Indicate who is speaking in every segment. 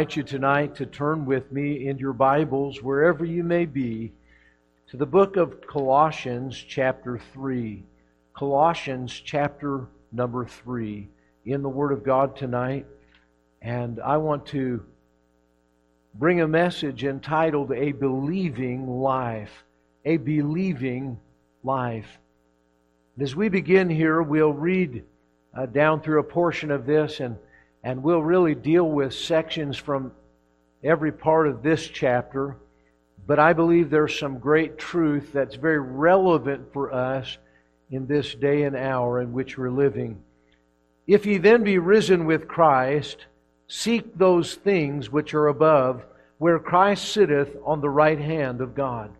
Speaker 1: invite you tonight to turn with me in your Bibles, wherever you may be, to the book of Colossians, chapter 3. Colossians, chapter number 3, in the Word of God tonight. And I want to bring a message entitled A Believing Life. A Believing Life. And as we begin here, we'll read uh, down through a portion of this and and we'll really deal with sections from every part of this chapter. But I believe there's some great truth that's very relevant for us in this day and hour in which we're living. If ye then be risen with Christ, seek those things which are above, where Christ sitteth on the right hand of God.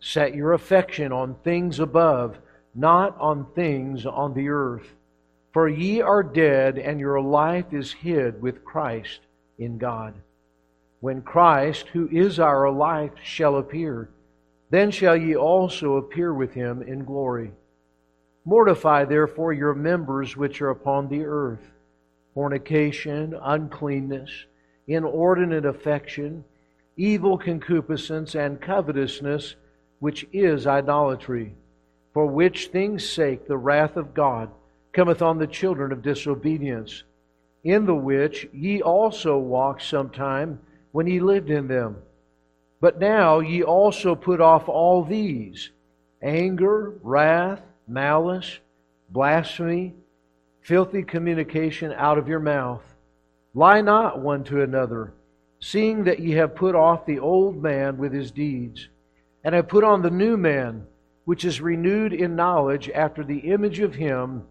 Speaker 1: Set your affection on things above, not on things on the earth. For ye are dead, and your life is hid with Christ in God. When Christ, who is our life, shall appear, then shall ye also appear with him in glory. Mortify therefore your members which are upon the earth fornication, uncleanness, inordinate affection, evil concupiscence, and covetousness, which is idolatry, for which things' sake the wrath of God cometh on the children of disobedience, in the which ye also walked sometime when ye lived in them. But now ye also put off all these anger, wrath, malice, blasphemy, filthy communication out of your mouth. Lie not one to another, seeing that ye have put off the old man with his deeds, and have put on the new man, which is renewed in knowledge after the image of him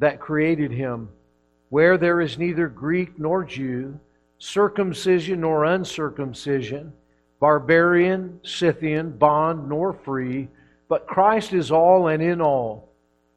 Speaker 1: that created him, where there is neither Greek nor Jew, circumcision nor uncircumcision, barbarian, Scythian, bond nor free, but Christ is all and in all.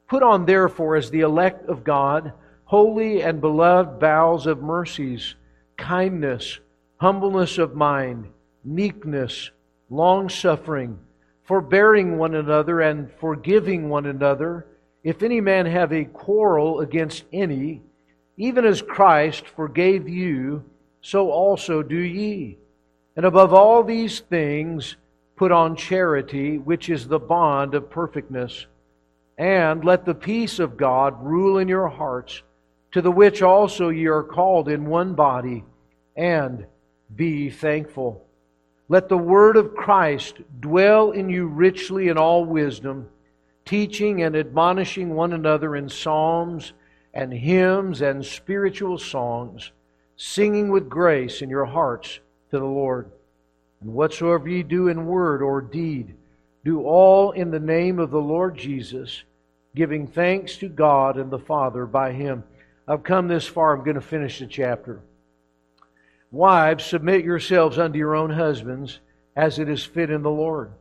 Speaker 1: Put on, therefore, as the elect of God, holy and beloved vows of mercies, kindness, humbleness of mind, meekness, long suffering, forbearing one another, and forgiving one another if any man have a quarrel against any, even as Christ forgave you, so also do ye. And above all these things, put on charity, which is the bond of perfectness. And let the peace of God rule in your hearts, to the which also ye are called in one body, and be thankful. Let the word of Christ dwell in you richly in all wisdom teaching and admonishing one another in psalms and hymns and spiritual songs, singing with grace in your hearts to the Lord. And whatsoever ye do in word or deed, do all in the name of the Lord Jesus, giving thanks to God and the Father by him. I've come this far, I'm going to finish the chapter. Wives, submit yourselves unto your own husbands as it is fit in the Lord.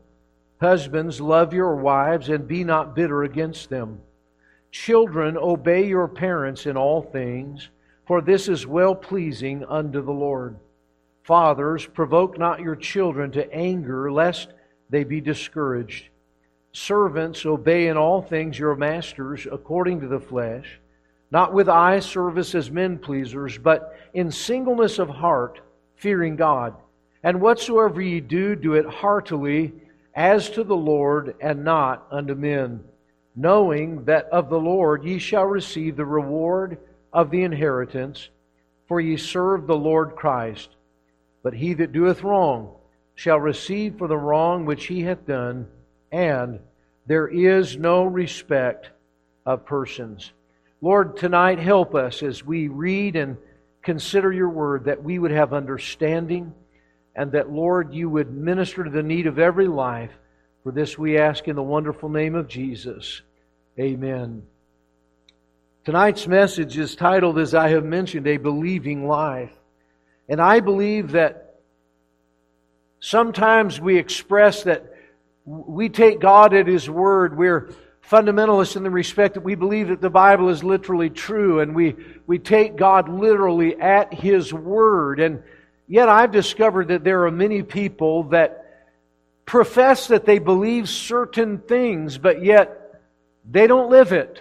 Speaker 1: Husbands, love your wives and be not bitter against them. Children, obey your parents in all things, for this is well pleasing unto the Lord. Fathers, provoke not your children to anger, lest they be discouraged. Servants, obey in all things your masters according to the flesh, not with eye service as men pleasers, but in singleness of heart, fearing God. And whatsoever ye do, do it heartily as to the Lord and not unto men, knowing that of the Lord ye shall receive the reward of the inheritance, for ye serve the Lord Christ. But he that doeth wrong shall receive for the wrong which he hath done, and there is no respect of persons. Lord, tonight help us as we read and consider your word that we would have understanding and that, Lord, you would minister to the need of every life. For this we ask in the wonderful name of Jesus. Amen. Tonight's message is titled, as I have mentioned, A Believing Life. And I believe that sometimes we express that we take God at His word. We're fundamentalists in the respect that we believe that the Bible is literally true and we, we take God literally at His word. And Yet I've discovered that there are many people that profess that they believe certain things, but yet they don't live it.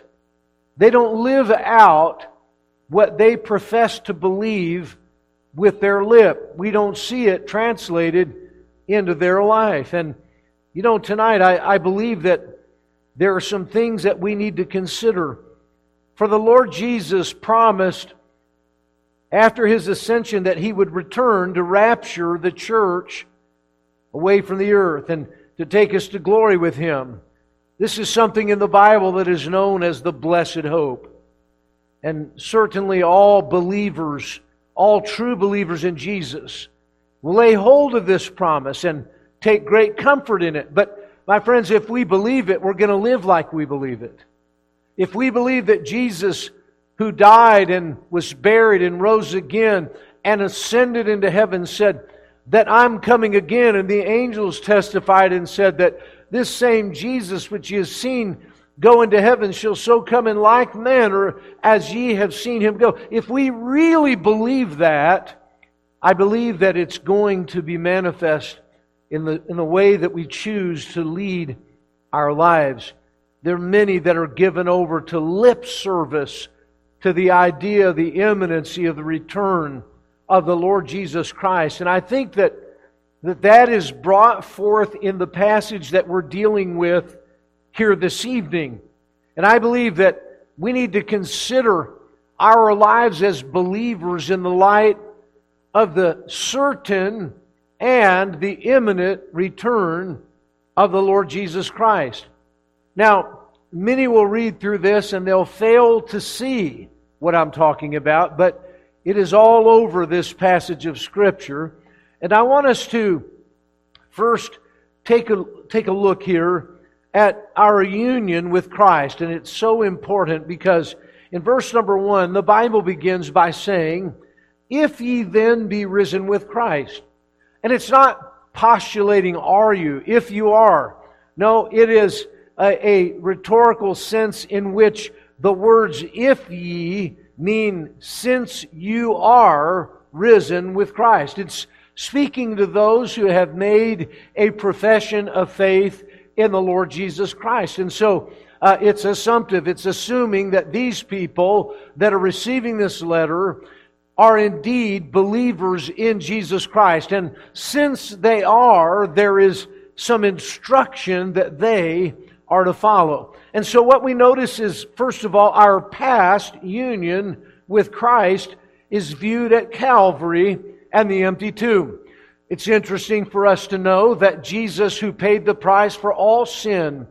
Speaker 1: They don't live out what they profess to believe with their lip. We don't see it translated into their life. And, you know, tonight I, I believe that there are some things that we need to consider. For the Lord Jesus promised after his ascension that he would return to rapture the church away from the earth and to take us to glory with him. This is something in the Bible that is known as the blessed hope. And certainly all believers, all true believers in Jesus, will lay hold of this promise and take great comfort in it. But, my friends, if we believe it, we're going to live like we believe it. If we believe that Jesus who died and was buried and rose again and ascended into heaven said, That I'm coming again. And the angels testified and said that this same Jesus, which ye have seen go into heaven, shall so come in like manner as ye have seen him go. If we really believe that, I believe that it's going to be manifest in the, in the way that we choose to lead our lives. There are many that are given over to lip service to the idea of the imminency of the return of the Lord Jesus Christ. And I think that that, that is brought forth in the passage that we're dealing with here this evening. And I believe that we need to consider our lives as believers in the light of the certain and the imminent return of the Lord Jesus Christ. Now, many will read through this and they'll fail to see what I'm talking about, but it is all over this passage of Scripture. And I want us to first take a, take a look here at our union with Christ. And it's so important because in verse number one, the Bible begins by saying, If ye then be risen with Christ. And it's not postulating, Are you? If you are. No, it is a, a rhetorical sense in which the words if ye mean since you are risen with Christ. It's speaking to those who have made a profession of faith in the Lord Jesus Christ. And so uh, it's assumptive, it's assuming that these people that are receiving this letter are indeed believers in Jesus Christ. And since they are, there is some instruction that they are to follow. And so, what we notice is, first of all, our past union with Christ is viewed at Calvary and the empty tomb. It's interesting for us to know that Jesus, who paid the price for all sin,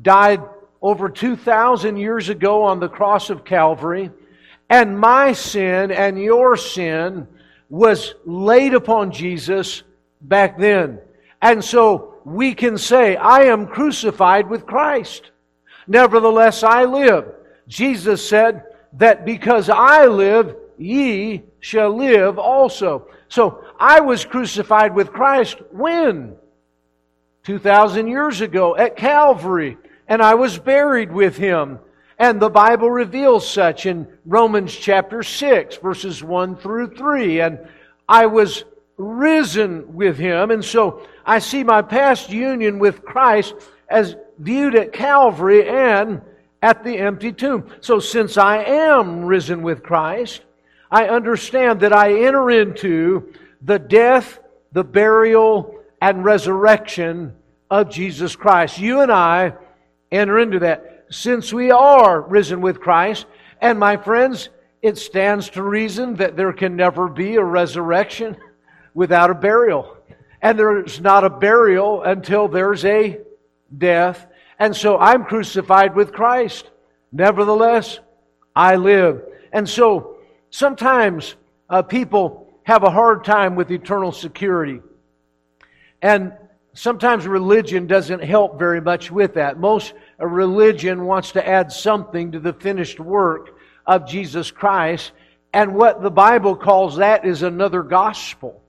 Speaker 1: died over 2,000 years ago on the cross of Calvary, and my sin and your sin was laid upon Jesus back then. And so we can say, I am crucified with Christ. Nevertheless, I live. Jesus said that because I live, ye shall live also. So I was crucified with Christ when? 2,000 years ago at Calvary, and I was buried with him. And the Bible reveals such in Romans chapter 6, verses 1 through 3. And I was risen with him. And so I see my past union with Christ as viewed at Calvary and at the empty tomb. So since I am risen with Christ, I understand that I enter into the death, the burial, and resurrection of Jesus Christ. You and I enter into that since we are risen with Christ. And my friends, it stands to reason that there can never be a resurrection without a burial. And there's not a burial until there's a death and so I'm crucified with Christ. Nevertheless, I live. And so sometimes uh, people have a hard time with eternal security. And sometimes religion doesn't help very much with that. Most uh, religion wants to add something to the finished work of Jesus Christ. And what the Bible calls that is another gospel.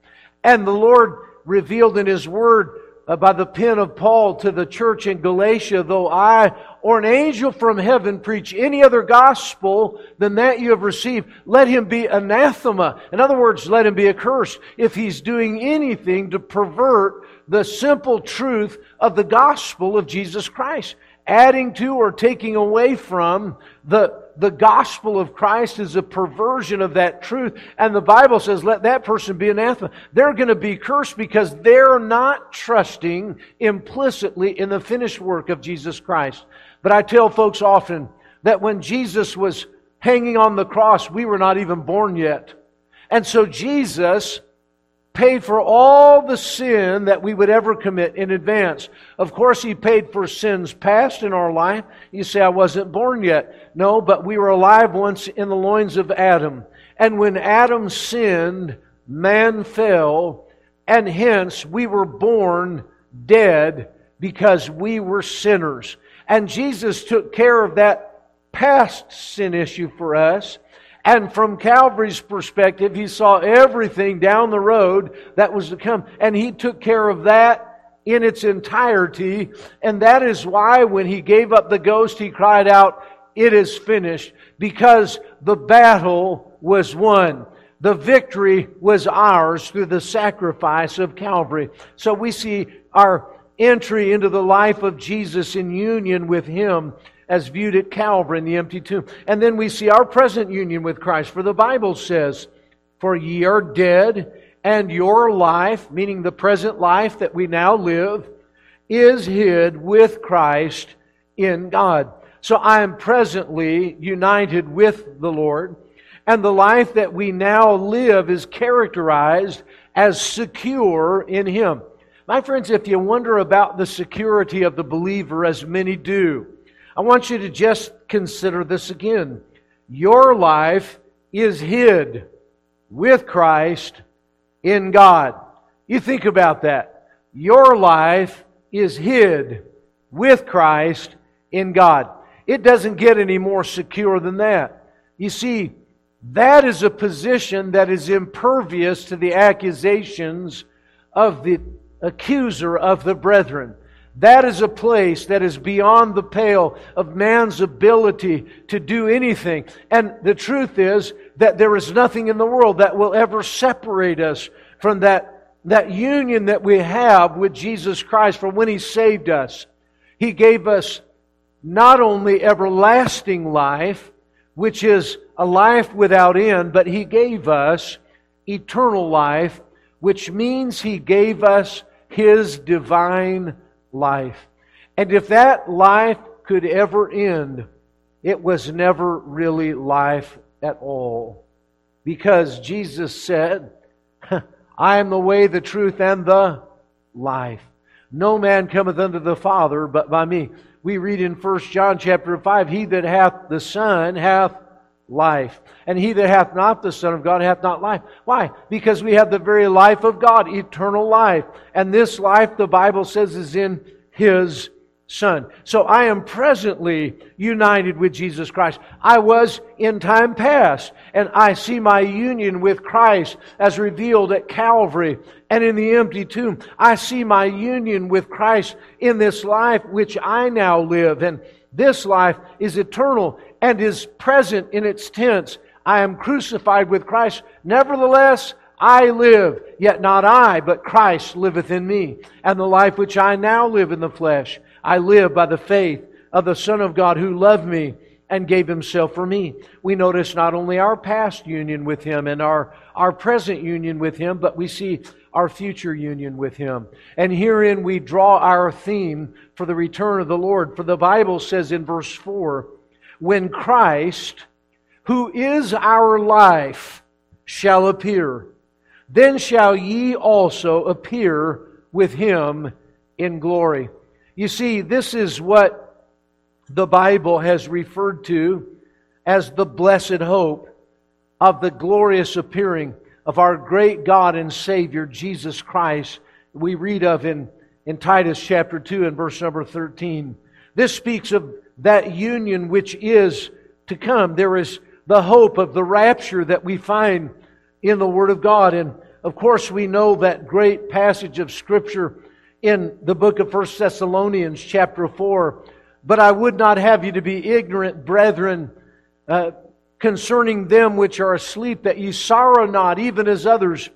Speaker 1: And the Lord revealed in His Word uh, by the pen of Paul to the church in Galatia, though I or an angel from heaven preach any other gospel than that you have received, let him be anathema. In other words, let him be accursed if he's doing anything to pervert the simple truth of the gospel of Jesus Christ, adding to or taking away from the the gospel of Christ is a perversion of that truth. And the Bible says, let that person be anathema. They're going to be cursed because they're not trusting implicitly in the finished work of Jesus Christ. But I tell folks often that when Jesus was hanging on the cross, we were not even born yet. And so Jesus paid for all the sin that we would ever commit in advance. Of course, He paid for sins past in our life. You say, I wasn't born yet. No, but we were alive once in the loins of Adam. And when Adam sinned, man fell, and hence we were born dead because we were sinners. And Jesus took care of that past sin issue for us and from Calvary's perspective, he saw everything down the road that was to come. And he took care of that in its entirety. And that is why when he gave up the ghost, he cried out, It is finished, because the battle was won. The victory was ours through the sacrifice of Calvary. So we see our entry into the life of Jesus in union with him as viewed at Calvary in the empty tomb. And then we see our present union with Christ. For the Bible says, For ye are dead, and your life, meaning the present life that we now live, is hid with Christ in God. So I am presently united with the Lord, and the life that we now live is characterized as secure in Him. My friends, if you wonder about the security of the believer, as many do, I want you to just consider this again. Your life is hid with Christ in God. You think about that. Your life is hid with Christ in God. It doesn't get any more secure than that. You see, that is a position that is impervious to the accusations of the accuser of the brethren. That is a place that is beyond the pale of man's ability to do anything. And the truth is that there is nothing in the world that will ever separate us from that, that union that we have with Jesus Christ from when He saved us. He gave us not only everlasting life, which is a life without end, but He gave us eternal life, which means He gave us His divine life. And if that life could ever end, it was never really life at all. Because Jesus said, I am the way, the truth, and the life. No man cometh unto the Father but by me. We read in First John chapter 5, He that hath the Son hath life. And he that hath not the Son of God hath not life. Why? Because we have the very life of God, eternal life. And this life, the Bible says, is in his Son. So I am presently united with Jesus Christ. I was in time past, and I see my union with Christ as revealed at Calvary and in the empty tomb. I see my union with Christ in this life which I now live, and this life is eternal and is present in its tense. I am crucified with Christ. Nevertheless, I live, yet not I, but Christ liveth in me. And the life which I now live in the flesh, I live by the faith of the Son of God who loved me and gave himself for me. We notice not only our past union with him and our, our present union with him, but we see our future union with him. And herein we draw our theme for the return of the Lord. For the Bible says in verse 4 when Christ, who is our life, shall appear. Then shall ye also appear with him in glory. You see, this is what the Bible has referred to as the blessed hope of the glorious appearing of our great God and Savior, Jesus Christ, we read of in, in Titus chapter 2 and verse number 13. This speaks of that union which is to come. There is the hope of the rapture that we find in the Word of God. And of course, we know that great passage of Scripture in the book of First Thessalonians, chapter 4. But I would not have you to be ignorant, brethren, uh, concerning them which are asleep, that ye sorrow not, even as others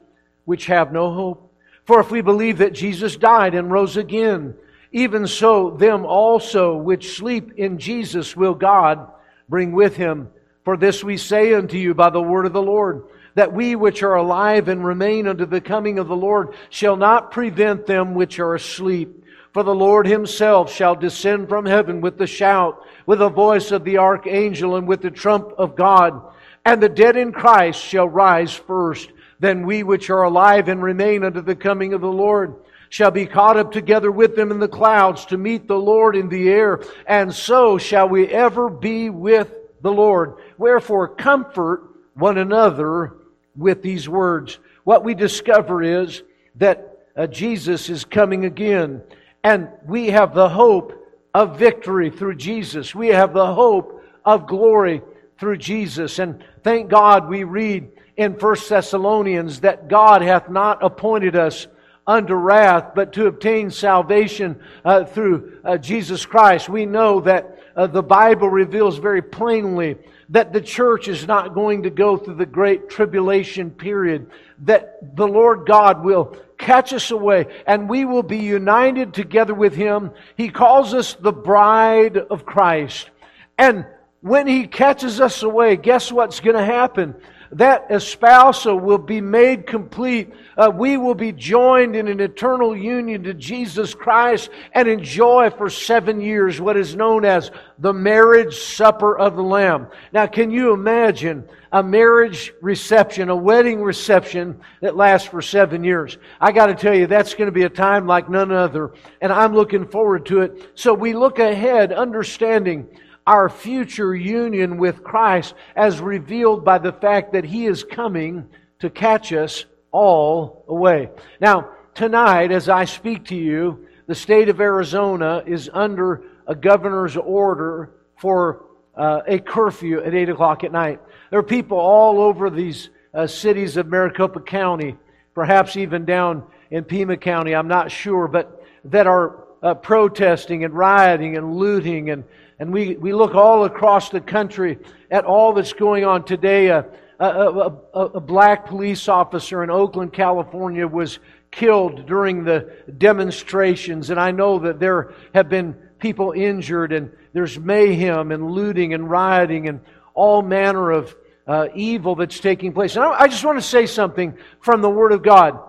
Speaker 1: which have no hope. For if we believe that Jesus died and rose again, even so, them also which sleep in Jesus will God bring with him. For this we say unto you by the word of the Lord, that we which are alive and remain unto the coming of the Lord shall not prevent them which are asleep. For the Lord himself shall descend from heaven with the shout, with the voice of the archangel, and with the trump of God. And the dead in Christ shall rise first. Then we which are alive and remain unto the coming of the Lord shall be caught up together with them in the clouds to meet the Lord in the air, and so shall we ever be with the Lord. Wherefore, comfort one another with these words. What we discover is that uh, Jesus is coming again, and we have the hope of victory through Jesus. We have the hope of glory through Jesus. And thank God we read in First Thessalonians that God hath not appointed us under wrath, but to obtain salvation uh, through uh, Jesus Christ. We know that uh, the Bible reveals very plainly that the church is not going to go through the great tribulation period, that the Lord God will catch us away and we will be united together with Him. He calls us the bride of Christ. And when He catches us away, guess what's going to happen? that espousal will be made complete. Uh, we will be joined in an eternal union to Jesus Christ and enjoy for seven years what is known as the marriage supper of the Lamb. Now, can you imagine a marriage reception, a wedding reception that lasts for seven years? I got to tell you, that's going to be a time like none other, and I'm looking forward to it. So we look ahead, understanding our future union with Christ as revealed by the fact that He is coming to catch us all away. Now, tonight, as I speak to you, the state of Arizona is under a governor's order for uh, a curfew at 8 o'clock at night. There are people all over these uh, cities of Maricopa County, perhaps even down in Pima County, I'm not sure, but that are uh, protesting and rioting and looting and and we, we look all across the country at all that's going on today. A, a, a, a black police officer in Oakland, California was killed during the demonstrations, and I know that there have been people injured, and there's mayhem and looting and rioting and all manner of uh, evil that's taking place. And I, I just want to say something from the Word of God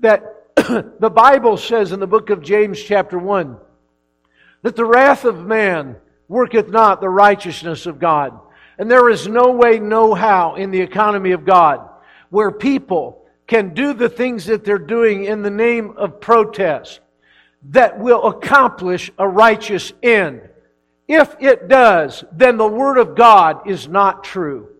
Speaker 1: that the Bible says in the book of James, chapter 1, that the wrath of man worketh not the righteousness of God. And there is no way, no how in the economy of God where people can do the things that they're doing in the name of protest that will accomplish a righteous end. If it does, then the Word of God is not true.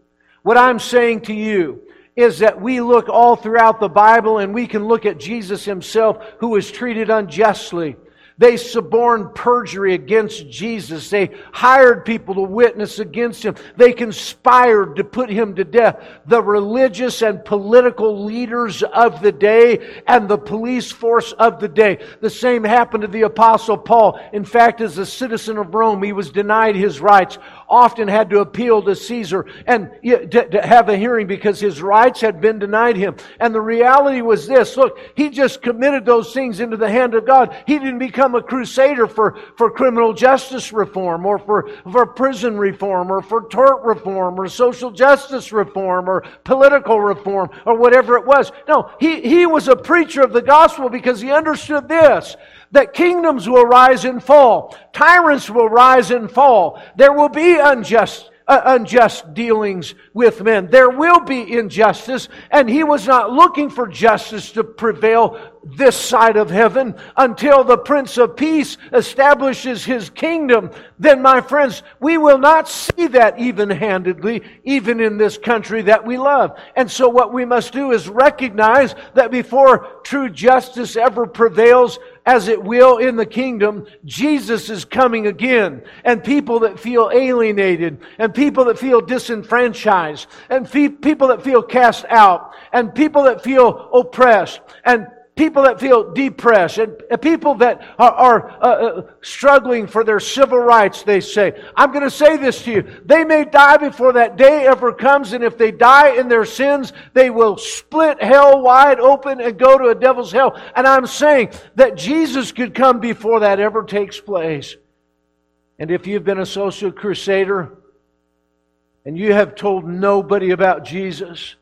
Speaker 1: What I'm saying to you is that we look all throughout the Bible and we can look at Jesus himself who was treated unjustly they suborned perjury against Jesus. They hired people to witness against him. They conspired to put him to death. The religious and political leaders of the day and the police force of the day. The same happened to the apostle Paul. In fact, as a citizen of Rome, he was denied his rights often had to appeal to Caesar and to, to have a hearing because his rights had been denied him. And the reality was this look, he just committed those things into the hand of God. He didn't become a crusader for, for criminal justice reform or for, for prison reform or for tort reform or social justice reform or political reform or whatever it was. No, he, he was a preacher of the gospel because he understood this that kingdoms will rise and fall, tyrants will rise and fall, there will be unjust uh, unjust dealings with men. There will be injustice, and he was not looking for justice to prevail this side of heaven until the Prince of Peace establishes his kingdom. Then, my friends, we will not see that even handedly, even in this country that we love. And so, what we must do is recognize that before true justice ever prevails, as it will in the kingdom, Jesus is coming again. And people that feel alienated, and people that feel disenfranchised, and fe- people that feel cast out, and people that feel oppressed, and people that feel depressed, and people that are, are uh, uh, struggling for their civil rights, they say. I'm going to say this to you. They may die before that day ever comes, and if they die in their sins, they will split hell wide open and go to a devil's hell. And I'm saying that Jesus could come before that ever takes place. And if you've been a social crusader and you have told nobody about Jesus,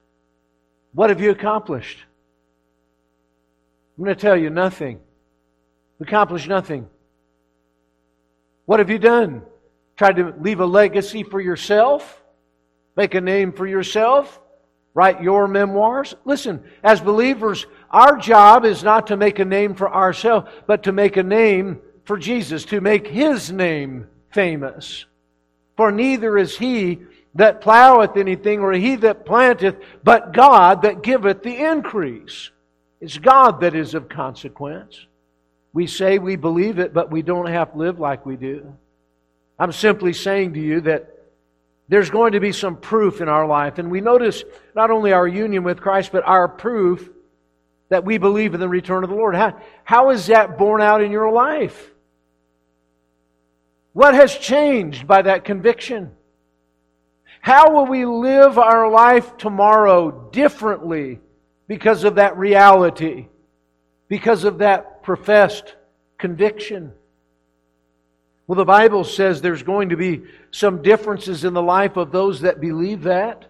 Speaker 1: what have you accomplished? I'm going to tell you nothing. We accomplished nothing. What have you done? Tried to leave a legacy for yourself? Make a name for yourself? Write your memoirs? Listen, as believers, our job is not to make a name for ourselves, but to make a name for Jesus, to make his name famous. For neither is he that ploweth anything or he that planteth, but God that giveth the increase. It's God that is of consequence. We say we believe it, but we don't have to live like we do. I'm simply saying to you that there's going to be some proof in our life. And we notice not only our union with Christ, but our proof that we believe in the return of the Lord. How, how is that borne out in your life? What has changed by that conviction? How will we live our life tomorrow differently because of that reality, because of that professed conviction. Well, the Bible says there's going to be some differences in the life of those that believe that.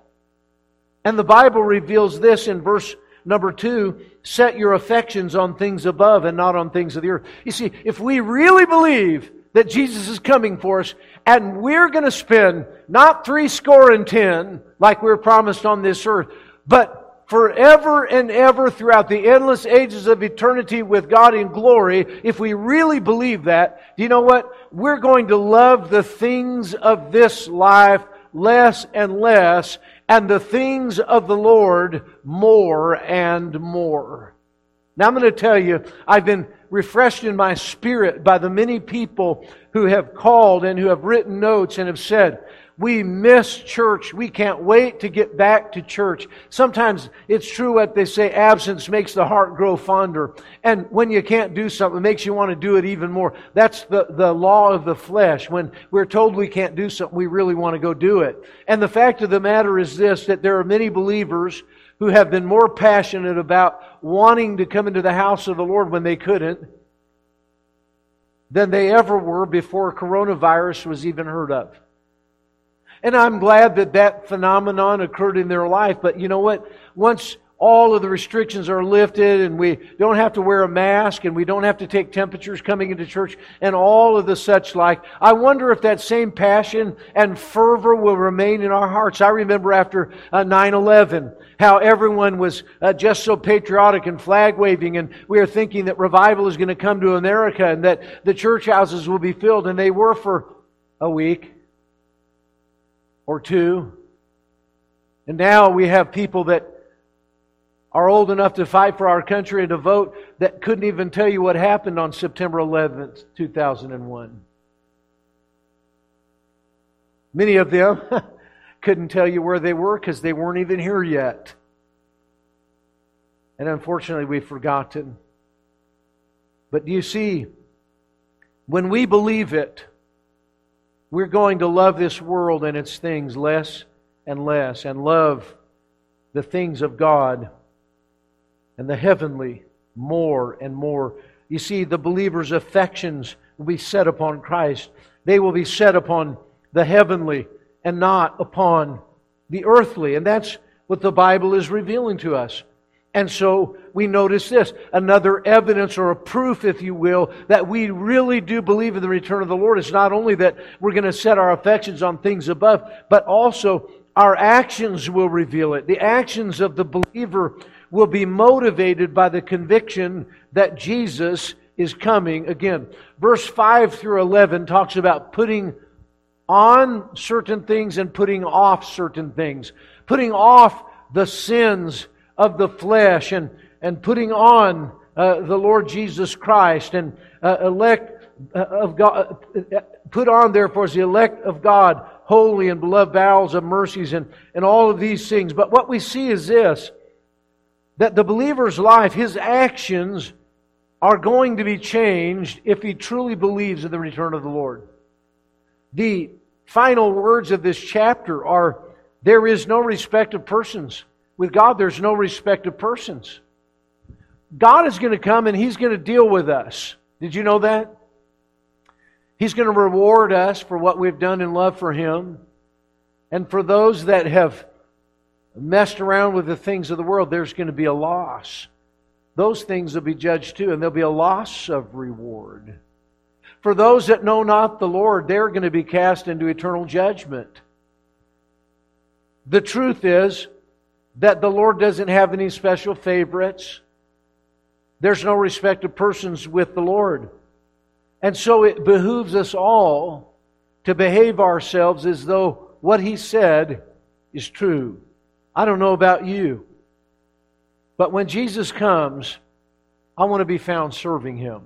Speaker 1: And the Bible reveals this in verse number two set your affections on things above and not on things of the earth. You see, if we really believe that Jesus is coming for us, and we're going to spend not three score and ten like we're promised on this earth, but forever and ever throughout the endless ages of eternity with God in glory, if we really believe that, do you know what? We're going to love the things of this life less and less, and the things of the Lord more and more. Now I'm going to tell you, I've been refreshed in my spirit by the many people who have called and who have written notes and have said, we miss church. We can't wait to get back to church. Sometimes it's true what they say absence makes the heart grow fonder. And when you can't do something, it makes you want to do it even more. That's the, the law of the flesh. When we're told we can't do something, we really want to go do it. And the fact of the matter is this that there are many believers who have been more passionate about wanting to come into the house of the Lord when they couldn't than they ever were before coronavirus was even heard of. And I'm glad that that phenomenon occurred in their life. But you know what? Once all of the restrictions are lifted and we don't have to wear a mask and we don't have to take temperatures coming into church and all of the such like. I wonder if that same passion and fervor will remain in our hearts. I remember after uh, 9 11 how everyone was uh, just so patriotic and flag waving and we are thinking that revival is going to come to America and that the church houses will be filled and they were for a week or two. And now we have people that are old enough to fight for our country and to vote that couldn't even tell you what happened on September 11th, 2001. Many of them couldn't tell you where they were because they weren't even here yet. And unfortunately, we've forgotten. But do you see, when we believe it, we're going to love this world and its things less and less and love the things of God and the heavenly more and more. You see, the believer's affections will be set upon Christ. They will be set upon the heavenly and not upon the earthly. And that's what the Bible is revealing to us. And so we notice this another evidence or a proof, if you will, that we really do believe in the return of the Lord is not only that we're going to set our affections on things above, but also our actions will reveal it. The actions of the believer will be motivated by the conviction that Jesus is coming again. Verse 5 through 11 talks about putting on certain things and putting off certain things. Putting off the sins of the flesh and, and putting on uh, the Lord Jesus Christ and uh, elect uh, of God, put on therefore as the elect of God, holy and beloved vows of mercies and, and all of these things. But what we see is this, that the believer's life, his actions are going to be changed if he truly believes in the return of the Lord. The final words of this chapter are, there is no respect of persons. With God, there's no respect of persons. God is going to come and He's going to deal with us. Did you know that? He's going to reward us for what we've done in love for Him. And for those that have messed around with the things of the world, there's going to be a loss. Those things will be judged too, and there'll be a loss of reward. For those that know not the Lord, they're going to be cast into eternal judgment. The truth is, that the Lord doesn't have any special favorites. There's no respect of persons with the Lord. And so it behooves us all to behave ourselves as though what He said is true. I don't know about you, but when Jesus comes, I want to be found serving Him.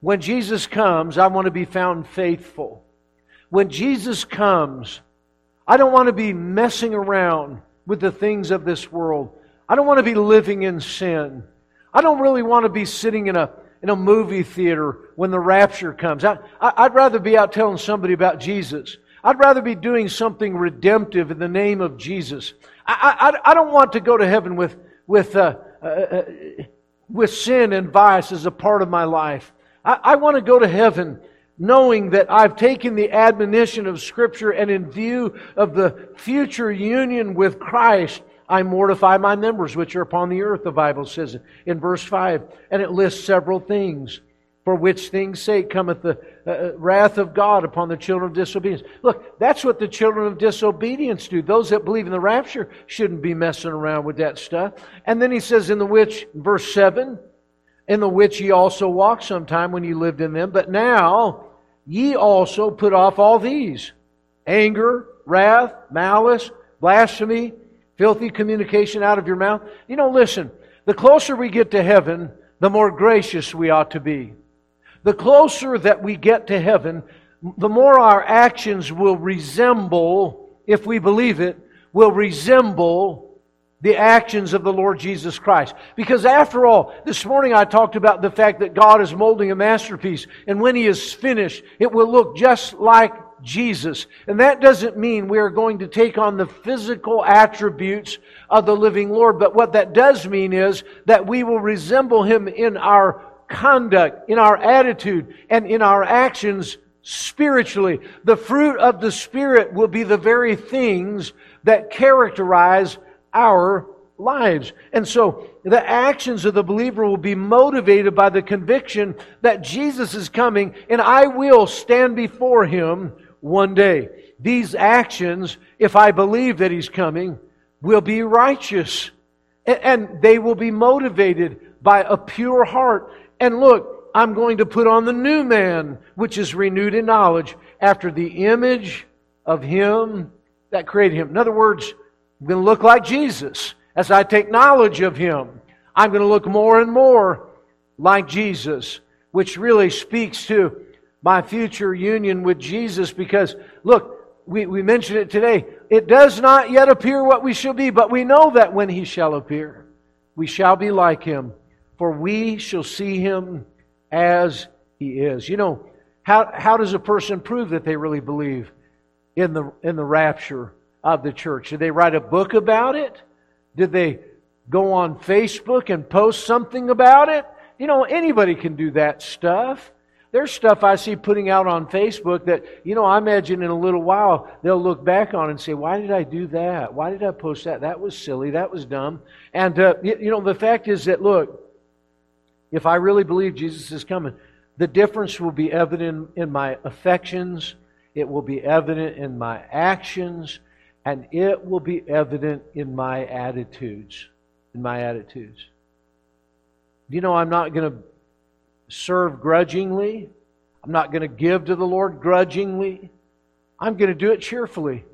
Speaker 1: When Jesus comes, I want to be found faithful. When Jesus comes, I don't want to be messing around with the things of this world. I don't want to be living in sin. I don't really want to be sitting in a, in a movie theater when the rapture comes. I, I, would rather be out telling somebody about Jesus. I'd rather be doing something redemptive in the name of Jesus. I, I, I don't want to go to heaven with, with, uh, uh, uh, with sin and vice as a part of my life. I, I want to go to heaven knowing that I've taken the admonition of Scripture and in view of the future union with Christ, I mortify my members which are upon the earth, the Bible says in verse 5. And it lists several things. For which things sake cometh the uh, uh, wrath of God upon the children of disobedience. Look, that's what the children of disobedience do. Those that believe in the rapture shouldn't be messing around with that stuff. And then he says, in the which, verse 7, in the which ye also walked sometime when ye lived in them, but now ye also put off all these anger, wrath, malice, blasphemy, filthy communication out of your mouth. You know, listen, the closer we get to heaven, the more gracious we ought to be. The closer that we get to heaven, the more our actions will resemble, if we believe it, will resemble the actions of the Lord Jesus Christ. Because after all, this morning I talked about the fact that God is molding a masterpiece, and when He is finished, it will look just like Jesus. And that doesn't mean we are going to take on the physical attributes of the living Lord, but what that does mean is that we will resemble Him in our conduct, in our attitude, and in our actions spiritually. The fruit of the Spirit will be the very things that characterize our lives. And so the actions of the believer will be motivated by the conviction that Jesus is coming and I will stand before him one day. These actions, if I believe that he's coming, will be righteous and they will be motivated by a pure heart. And look, I'm going to put on the new man, which is renewed in knowledge after the image of him that created him. In other words, I'm going to look like Jesus as I take knowledge of him. I'm going to look more and more like Jesus, which really speaks to my future union with Jesus because, look, we, we mentioned it today. It does not yet appear what we shall be, but we know that when he shall appear, we shall be like him, for we shall see him as he is. You know, how, how does a person prove that they really believe in the, in the rapture? of the church? Did they write a book about it? Did they go on Facebook and post something about it? You know, anybody can do that stuff. There's stuff I see putting out on Facebook that, you know, I imagine in a little while they'll look back on and say, why did I do that? Why did I post that? That was silly. That was dumb. And, uh, you know, the fact is that, look, if I really believe Jesus is coming, the difference will be evident in my affections, it will be evident in my actions, and it will be evident in my attitudes. In my attitudes. You know, I'm not going to serve grudgingly. I'm not going to give to the Lord grudgingly. I'm going to do it cheerfully.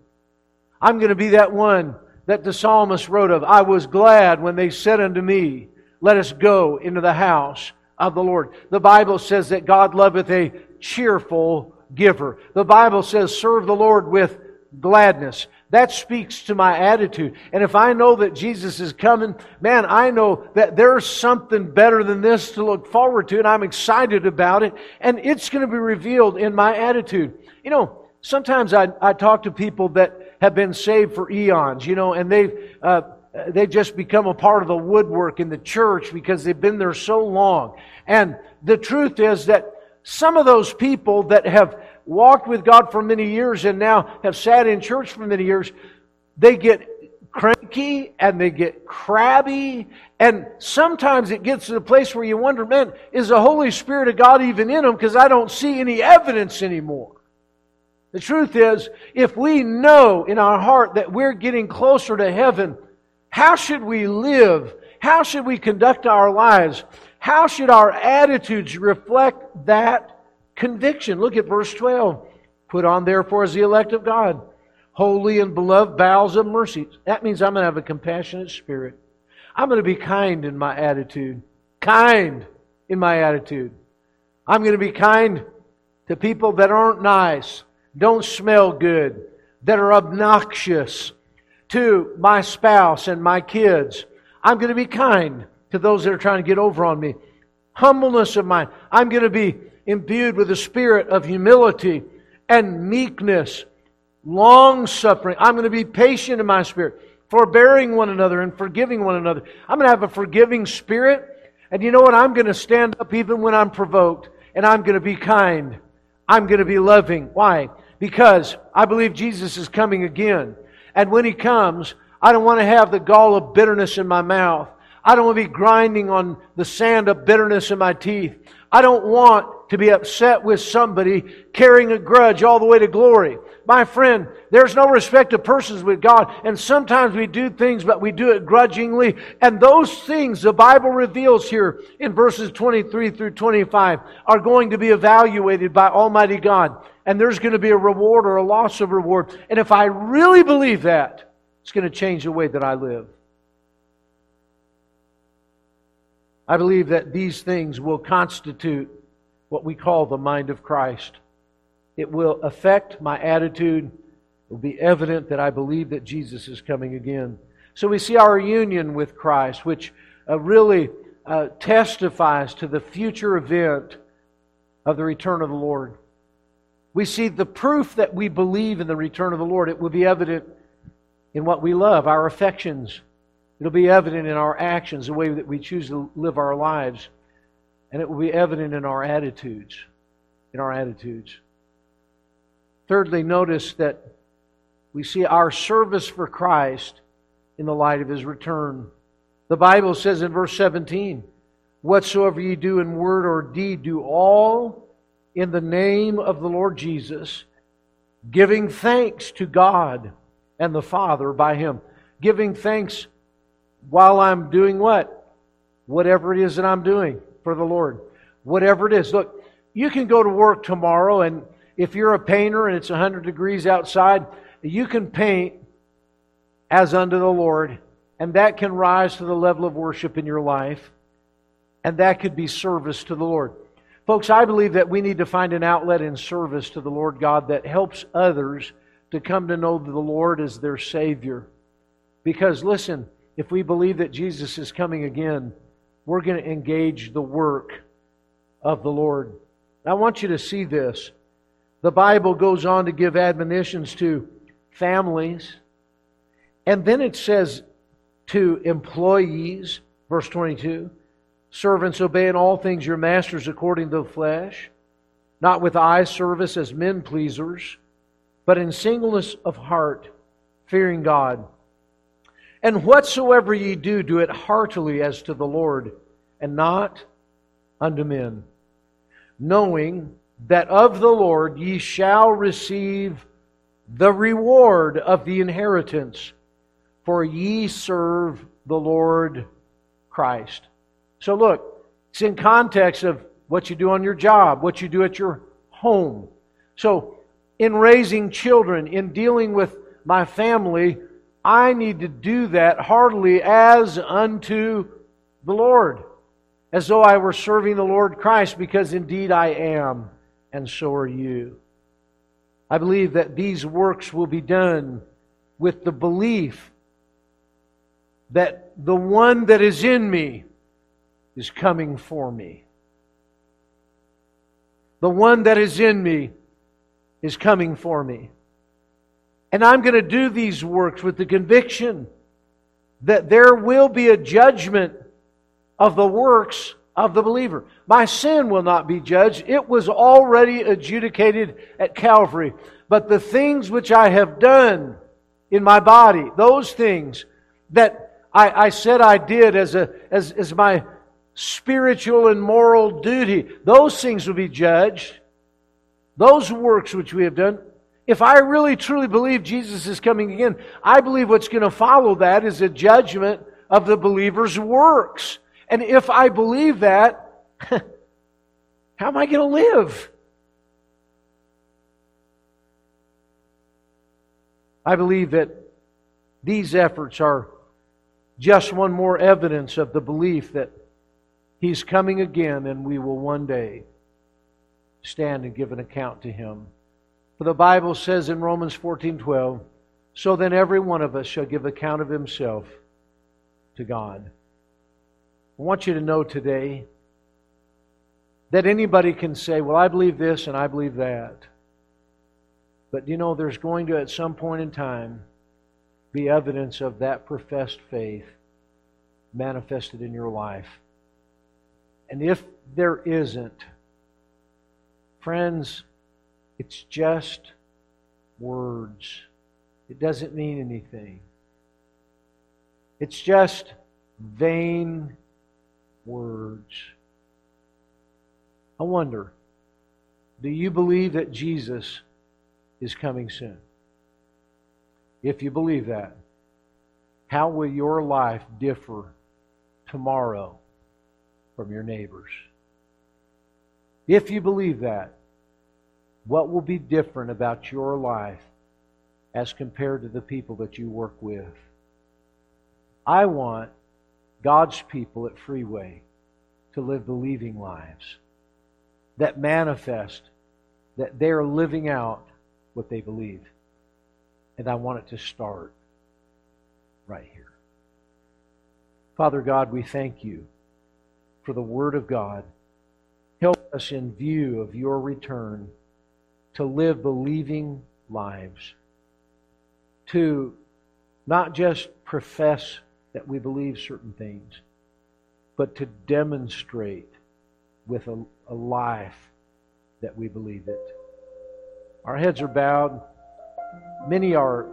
Speaker 1: I'm going to be that one that the psalmist wrote of. I was glad when they said unto me, Let us go into the house of the Lord. The Bible says that God loveth a cheerful giver. The Bible says, Serve the Lord with gladness. That speaks to my attitude. And if I know that Jesus is coming, man, I know that there's something better than this to look forward to, and I'm excited about it, and it's going to be revealed in my attitude. You know, sometimes I, I talk to people that have been saved for eons, you know, and they've, uh, they've just become a part of the woodwork in the church because they've been there so long. And the truth is that some of those people that have walked with God for many years and now have sat in church for many years, they get cranky and they get crabby. And sometimes it gets to the place where you wonder, man, is the Holy Spirit of God even in them? Because I don't see any evidence anymore. The truth is, if we know in our heart that we're getting closer to heaven, how should we live? How should we conduct our lives? How should our attitudes reflect that conviction. Look at verse 12. Put on, therefore, as the elect of God, holy and beloved bowels of mercy. That means I'm going to have a compassionate spirit. I'm going to be kind in my attitude. Kind in my attitude. I'm going to be kind to people that aren't nice, don't smell good, that are obnoxious to my spouse and my kids. I'm going to be kind to those that are trying to get over on me. Humbleness of mind. I'm going to be imbued with the spirit of humility and meekness, long suffering. I'm going to be patient in my spirit, forbearing one another and forgiving one another. I'm going to have a forgiving spirit. And you know what? I'm going to stand up even when I'm provoked, and I'm going to be kind. I'm going to be loving. Why? Because I believe Jesus is coming again. And when he comes, I don't want to have the gall of bitterness in my mouth. I don't want to be grinding on the sand of bitterness in my teeth. I don't want to be upset with somebody carrying a grudge all the way to glory. My friend, there's no respect of persons with God. And sometimes we do things, but we do it grudgingly. And those things the Bible reveals here in verses 23 through 25 are going to be evaluated by Almighty God. And there's going to be a reward or a loss of reward. And if I really believe that, it's going to change the way that I live. I believe that these things will constitute what we call the mind of Christ. It will affect my attitude. It will be evident that I believe that Jesus is coming again. So we see our union with Christ, which uh, really uh, testifies to the future event of the return of the Lord. We see the proof that we believe in the return of the Lord. It will be evident in what we love, our affections. It'll be evident in our actions, the way that we choose to live our lives. And it will be evident in our attitudes. In our attitudes. Thirdly, notice that we see our service for Christ in the light of his return. The Bible says in verse 17, Whatsoever ye do in word or deed, do all in the name of the Lord Jesus, giving thanks to God and the Father by him. Giving thanks while I'm doing what? Whatever it is that I'm doing for the Lord. Whatever it is. Look, you can go to work tomorrow, and if you're a painter and it's 100 degrees outside, you can paint as unto the Lord, and that can rise to the level of worship in your life, and that could be service to the Lord. Folks, I believe that we need to find an outlet in service to the Lord God that helps others to come to know the Lord as their Savior. Because listen, if we believe that Jesus is coming again, we're going to engage the work of the Lord. I want you to see this. The Bible goes on to give admonitions to families, and then it says to employees, verse 22 Servants, obey in all things your masters according to the flesh, not with eye service as men pleasers, but in singleness of heart, fearing God. And whatsoever ye do, do it heartily as to the Lord, and not unto men, knowing that of the Lord ye shall receive the reward of the inheritance, for ye serve the Lord Christ. So look, it's in context of what you do on your job, what you do at your home. So, in raising children, in dealing with my family, I need to do that heartily as unto the Lord, as though I were serving the Lord Christ, because indeed I am, and so are you. I believe that these works will be done with the belief that the one that is in me is coming for me. The one that is in me is coming for me. And I'm going to do these works with the conviction that there will be a judgment of the works of the believer. My sin will not be judged. It was already adjudicated at Calvary. But the things which I have done in my body, those things that I, I said I did as, a, as, as my spiritual and moral duty, those things will be judged. Those works which we have done if I really truly believe Jesus is coming again, I believe what's going to follow that is a judgment of the believer's works. And if I believe that, how am I going to live? I believe that these efforts are just one more evidence of the belief that He's coming again and we will one day stand and give an account to Him. For the Bible says in Romans 14:12, "So then every one of us shall give account of himself to God." I want you to know today that anybody can say, "Well, I believe this and I believe that." But you know there's going to at some point in time be evidence of that professed faith manifested in your life. And if there isn't, friends, it's just words. It doesn't mean anything. It's just vain words. I wonder, do you believe that Jesus is coming soon? If you believe that, how will your life differ tomorrow from your neighbors? If you believe that, what will be different about your life as compared to the people that you work with? I want God's people at Freeway to live believing lives that manifest that they are living out what they believe. And I want it to start right here. Father God, we thank you for the Word of God. Help us in view of your return to live believing lives, to not just profess that we believe certain things, but to demonstrate with a, a life that we believe it. Our heads are bowed. Many are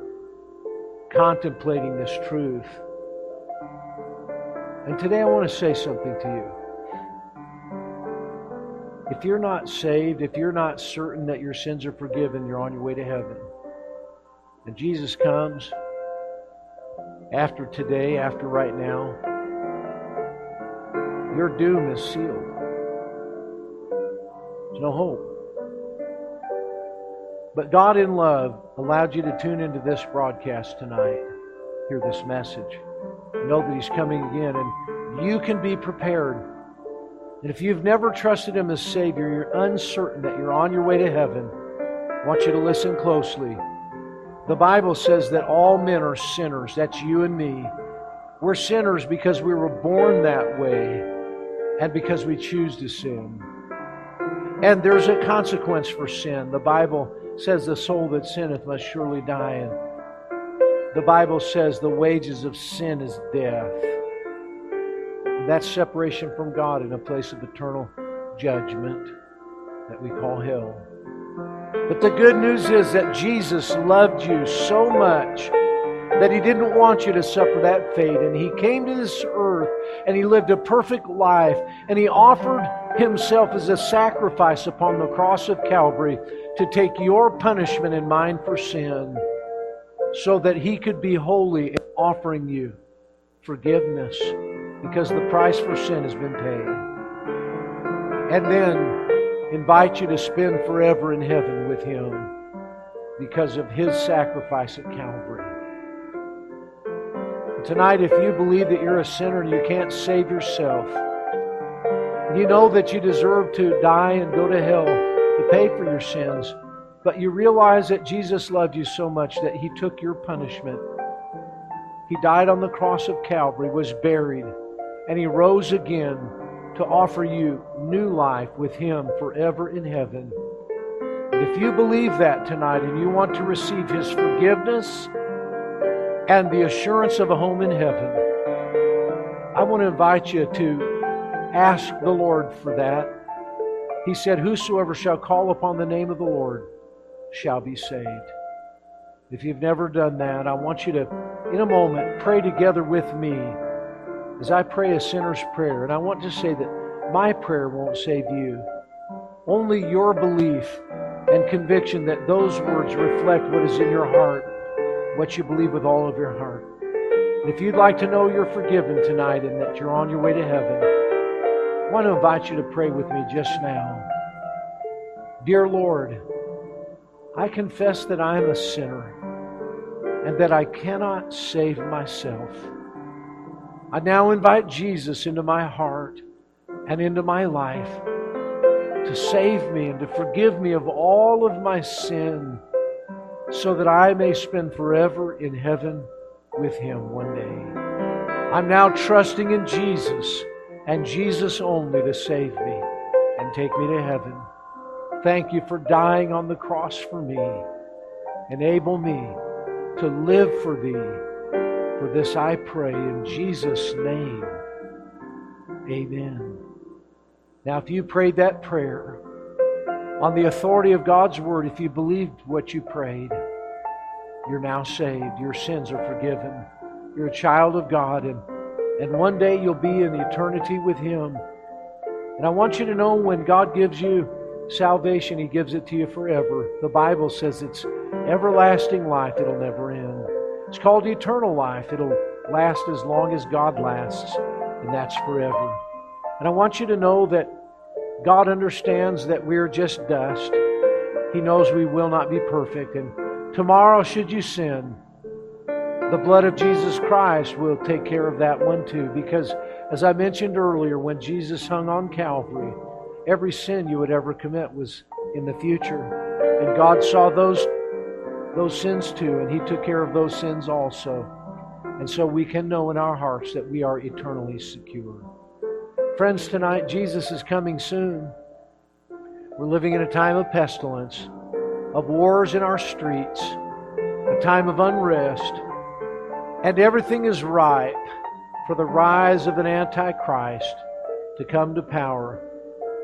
Speaker 1: contemplating this truth. And today I want to say something to you. If you're not saved, if you're not certain that your sins are forgiven, you're on your way to heaven. And Jesus comes after today, after right now. Your doom is sealed. There's no hope. But God in love allowed you to tune into this broadcast tonight, hear this message, know that He's coming again, and you can be prepared and if you've never trusted Him as Savior, you're uncertain that you're on your way to heaven, I want you to listen closely. The Bible says that all men are sinners. That's you and me. We're sinners because we were born that way and because we choose to sin. And there's a consequence for sin. The Bible says the soul that sinneth must surely die. And the Bible says the wages of sin is death. That separation from God in a place of eternal judgment that we call hell. But the good news is that Jesus loved you so much that he didn't want you to suffer that fate. And he came to this earth and he lived a perfect life and he offered himself as a sacrifice upon the cross of Calvary to take your punishment and mine for sin so that he could be holy in offering you forgiveness because the price for sin has been paid. And then invite you to spend forever in heaven with Him because of His sacrifice at Calvary. tonight, if you believe that you're a sinner and you can't save yourself, you know that you deserve to die and go to hell to pay for your sins, but you realize that Jesus loved you so much that He took your punishment. He died on the cross of Calvary, was buried and he rose again to offer you new life with him forever in heaven. if you believe that tonight and you want to receive his forgiveness and the assurance of a home in heaven, I want to invite you to ask the Lord for that. He said, Whosoever shall call upon the name of the Lord shall be saved. If you've never done that, I want you to, in a moment, pray together with me is I pray a sinner's prayer. And I want to say that my prayer won't save you. Only your belief and conviction that those words reflect what is in your heart, what you believe with all of your heart. And if you'd like to know you're forgiven tonight and that you're on your way to heaven, I want to invite you to pray with me just now. Dear Lord, I confess that I am a sinner and that I cannot save myself. I now invite Jesus into my heart and into my life to save me and to forgive me of all of my sin so that I may spend forever in heaven with Him one day. I'm now trusting in Jesus and Jesus only to save me and take me to heaven. Thank you for dying on the cross for me. Enable me to live for Thee for this I pray in Jesus' name. Amen. Now, if you prayed that prayer on the authority of God's word, if you believed what you prayed, you're now saved. Your sins are forgiven. You're a child of God, and, and one day you'll be in eternity with Him. And I want you to know when God gives you salvation, He gives it to you forever. The Bible says it's everlasting life, it'll never end. It's called eternal life. It'll last as long as God lasts, and that's forever. And I want you to know that God understands that we're just dust. He knows we will not be perfect. And tomorrow, should you sin, the blood of Jesus Christ will take care of that one too. Because, as I mentioned earlier, when Jesus hung on Calvary, every sin you would ever commit was in the future. And God saw those those sins too, and He took care of those sins also. And so we can know in our hearts that we are eternally secure. Friends, tonight, Jesus is coming soon. We're living in a time of pestilence, of wars in our streets, a time of unrest, and everything is ripe for the rise of an Antichrist to come to power.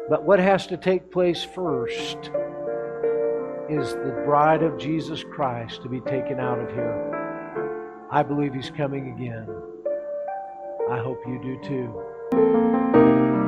Speaker 1: But what has to take place first? is the bride of Jesus Christ to be taken out of here. I believe he's coming again. I hope you do too.